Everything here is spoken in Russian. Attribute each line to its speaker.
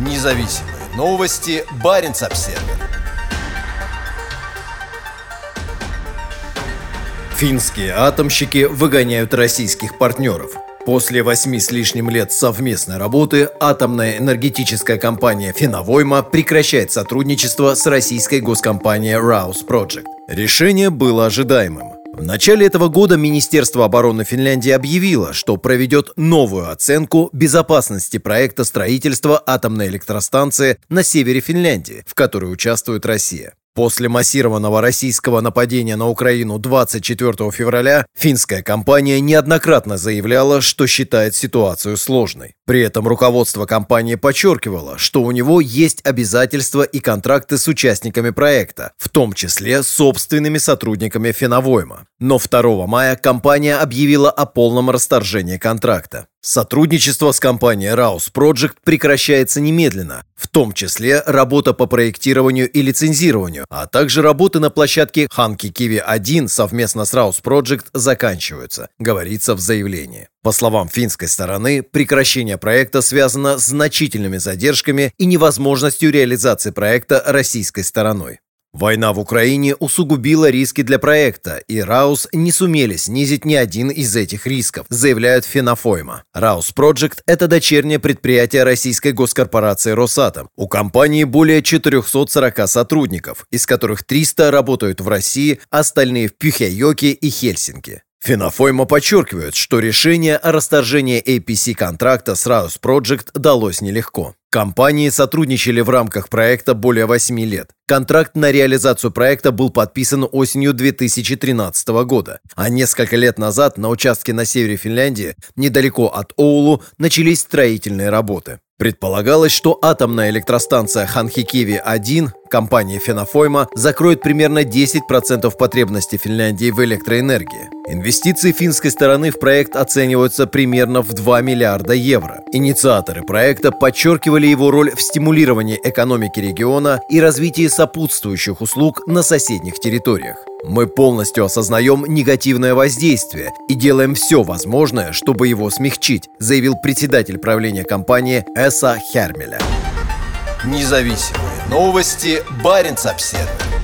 Speaker 1: Независимые новости. Барин обсерва Финские атомщики выгоняют российских партнеров. После восьми с лишним лет совместной работы атомная энергетическая компания «Финовойма» прекращает сотрудничество с российской госкомпанией «Раус Project. Решение было ожидаемым. В начале этого года Министерство обороны Финляндии объявило, что проведет новую оценку безопасности проекта строительства атомной электростанции на севере Финляндии, в которой участвует Россия. После массированного российского нападения на Украину 24 февраля финская компания неоднократно заявляла, что считает ситуацию сложной. При этом руководство компании подчеркивало, что у него есть обязательства и контракты с участниками проекта, в том числе собственными сотрудниками Финовойма. Но 2 мая компания объявила о полном расторжении контракта. Сотрудничество с компанией Raus Project прекращается немедленно, в том числе работа по проектированию и лицензированию, а также работы на площадке Ханки Киви 1 совместно с Raus Project заканчиваются, говорится в заявлении. По словам финской стороны, прекращение проекта связано с значительными задержками и невозможностью реализации проекта российской стороной. Война в Украине усугубила риски для проекта, и Раус не сумели снизить ни один из этих рисков, заявляют Фенофойма. Раус Project – это дочернее предприятие российской госкорпорации «Росатом». У компании более 440 сотрудников, из которых 300 работают в России, остальные в Пюхяйоке и Хельсинки. Фенофойма подчеркивает, что решение о расторжении APC-контракта с Raus Project далось нелегко. Компании сотрудничали в рамках проекта более 8 лет. Контракт на реализацию проекта был подписан осенью 2013 года, а несколько лет назад на участке на севере Финляндии, недалеко от Оулу, начались строительные работы. Предполагалось, что атомная электростанция Ханхикиви-1 компании Фенофойма закроет примерно 10% потребностей Финляндии в электроэнергии. Инвестиции финской стороны в проект оцениваются примерно в 2 миллиарда евро. Инициаторы проекта подчеркивали его роль в стимулировании экономики региона и развитии сопутствующих услуг на соседних территориях. Мы полностью осознаем негативное воздействие и делаем все возможное, чтобы его смягчить, заявил председатель правления компании Эса Хермеля. Независимые новости. Барин обседный.